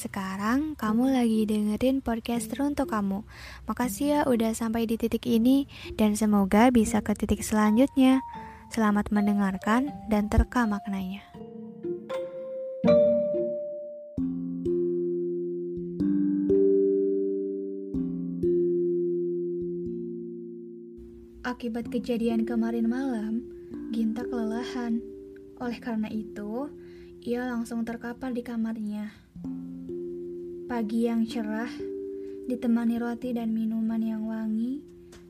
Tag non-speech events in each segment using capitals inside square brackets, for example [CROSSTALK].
Sekarang kamu lagi dengerin podcast untuk kamu. Makasih ya udah sampai di titik ini dan semoga bisa ke titik selanjutnya. Selamat mendengarkan dan terka maknanya. Akibat kejadian kemarin malam, Ginta kelelahan. Oleh karena itu, ia langsung terkapar di kamarnya. Pagi yang cerah, ditemani roti dan minuman yang wangi,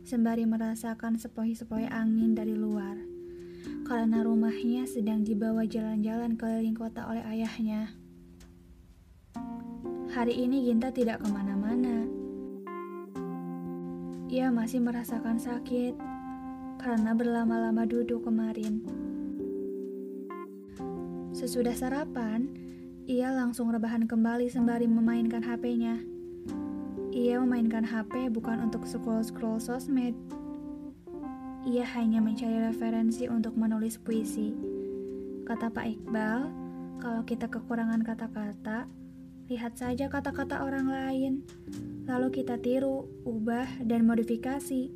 sembari merasakan sepoi-sepoi angin dari luar. Karena rumahnya sedang dibawa jalan-jalan keliling kota oleh ayahnya. Hari ini Ginta tidak ke mana-mana ia masih merasakan sakit karena berlama-lama duduk kemarin. Sesudah sarapan, ia langsung rebahan kembali sembari memainkan HP-nya. Ia memainkan HP bukan untuk scroll-scroll sosmed. Ia hanya mencari referensi untuk menulis puisi. Kata Pak Iqbal, kalau kita kekurangan kata-kata, lihat saja kata-kata orang lain lalu kita tiru, ubah, dan modifikasi.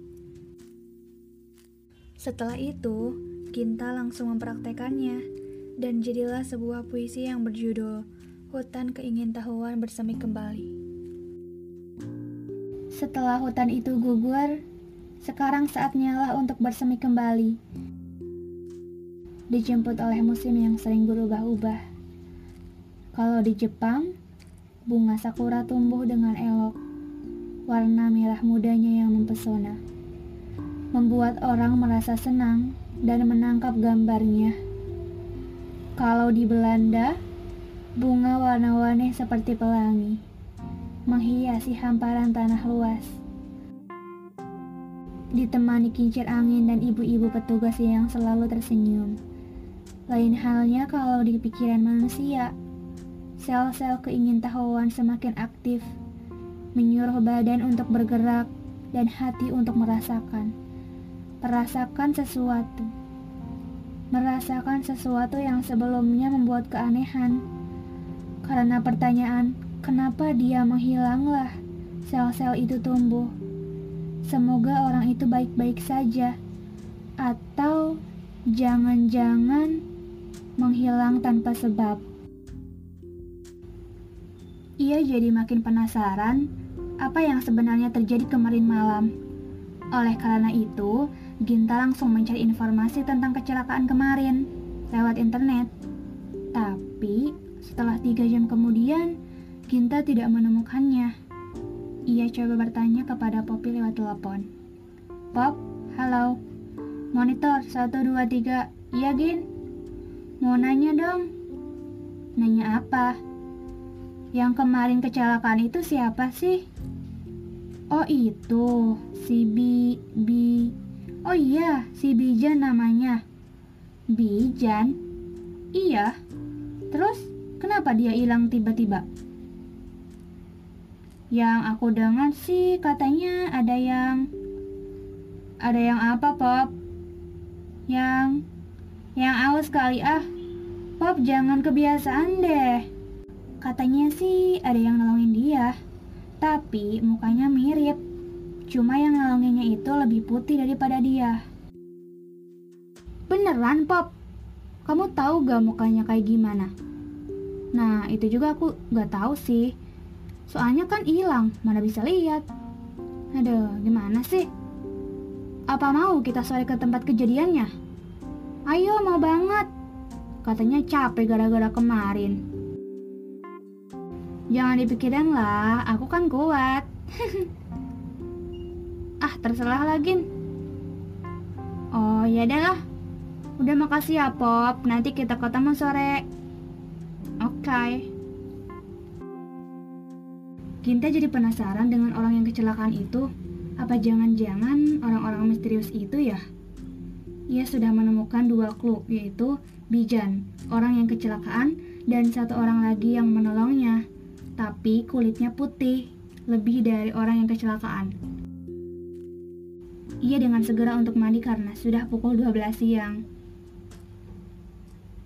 Setelah itu, Ginta langsung mempraktekannya, dan jadilah sebuah puisi yang berjudul Hutan Keingintahuan Bersemi Kembali. Setelah hutan itu gugur, sekarang saatnya lah untuk bersemi kembali. Dijemput oleh musim yang sering berubah-ubah. Kalau di Jepang, bunga sakura tumbuh dengan elok warna merah mudanya yang mempesona, membuat orang merasa senang dan menangkap gambarnya. Kalau di Belanda, bunga warna-warni seperti pelangi menghiasi hamparan tanah luas. Ditemani kincir angin dan ibu-ibu petugas yang selalu tersenyum. Lain halnya kalau di pikiran manusia, sel-sel keingintahuan semakin aktif menyuruh badan untuk bergerak dan hati untuk merasakan. Merasakan sesuatu. Merasakan sesuatu yang sebelumnya membuat keanehan. Karena pertanyaan, kenapa dia menghilanglah sel-sel itu tumbuh. Semoga orang itu baik-baik saja. Atau jangan-jangan menghilang tanpa sebab. Ia jadi makin penasaran apa yang sebenarnya terjadi kemarin malam. Oleh karena itu, Ginta langsung mencari informasi tentang kecelakaan kemarin lewat internet. Tapi, setelah tiga jam kemudian, Ginta tidak menemukannya. Ia coba bertanya kepada Poppy lewat telepon. Pop, halo. Monitor 123. Iya, Gin? Mau nanya dong. Nanya apa? Yang kemarin kecelakaan itu siapa sih? Oh itu, si Bi, Bi. Oh iya, si Bijan namanya. Bijan? Iya. Terus, kenapa dia hilang tiba-tiba? Yang aku dengar sih katanya ada yang... Ada yang apa, Pop? Yang... Yang aus kali ah. Pop jangan kebiasaan deh. Katanya sih ada yang nolongin dia. Tapi mukanya mirip. Cuma yang nolonginnya itu lebih putih daripada dia. Beneran, Pop? Kamu tahu gak mukanya kayak gimana? Nah, itu juga aku gak tahu sih. Soalnya kan hilang, mana bisa lihat. Aduh, gimana sih? Apa mau kita sore ke tempat kejadiannya? Ayo, mau banget. Katanya capek gara-gara kemarin. Jangan dipikirin lah, aku kan kuat. [LAUGHS] ah, terserah lagi. Oh, ya lah. Udah makasih ya, Pop. Nanti kita ketemu sore. Oke. Okay. Ginta jadi penasaran dengan orang yang kecelakaan itu. Apa jangan-jangan orang-orang misterius itu ya? Ia sudah menemukan dua clue, yaitu Bijan, orang yang kecelakaan, dan satu orang lagi yang menolongnya tapi kulitnya putih, lebih dari orang yang kecelakaan. Ia dengan segera untuk mandi karena sudah pukul 12 siang.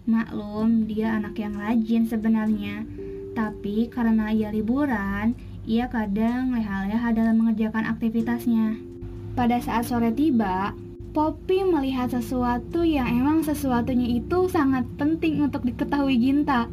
Maklum, dia anak yang rajin sebenarnya, Tapi karena ia liburan, ia kadang leha-leha dalam mengerjakan aktivitasnya. Pada saat sore tiba, Poppy melihat sesuatu yang emang sesuatunya itu sangat penting untuk diketahui Ginta.